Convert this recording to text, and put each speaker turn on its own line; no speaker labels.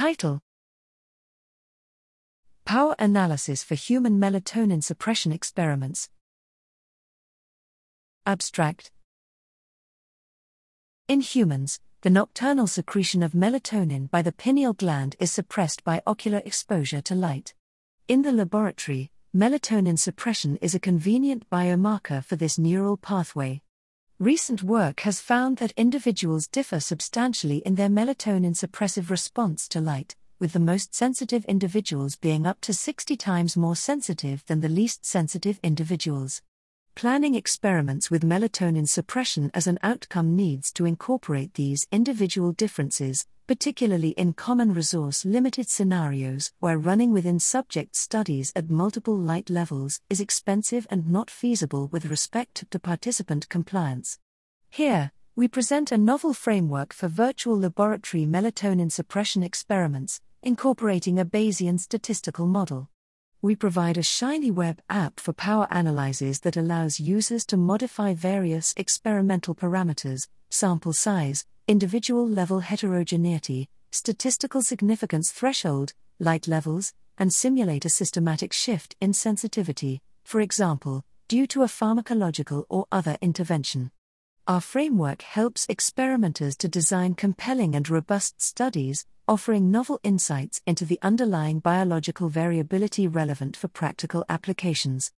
Title Power Analysis for Human Melatonin Suppression Experiments. Abstract In humans, the nocturnal secretion of melatonin by the pineal gland is suppressed by ocular exposure to light. In the laboratory, melatonin suppression is a convenient biomarker for this neural pathway. Recent work has found that individuals differ substantially in their melatonin suppressive response to light, with the most sensitive individuals being up to 60 times more sensitive than the least sensitive individuals. Planning experiments with melatonin suppression as an outcome needs to incorporate these individual differences, particularly in common resource limited scenarios where running within subject studies at multiple light levels is expensive and not feasible with respect to participant compliance. Here, we present a novel framework for virtual laboratory melatonin suppression experiments, incorporating a Bayesian statistical model we provide a Shiny Web app for power analyses that allows users to modify various experimental parameters, sample size, individual level heterogeneity, statistical significance threshold, light levels, and simulate a systematic shift in sensitivity, for example, due to a pharmacological or other intervention. Our framework helps experimenters to design compelling and robust studies, offering novel insights into the underlying biological variability relevant for practical applications.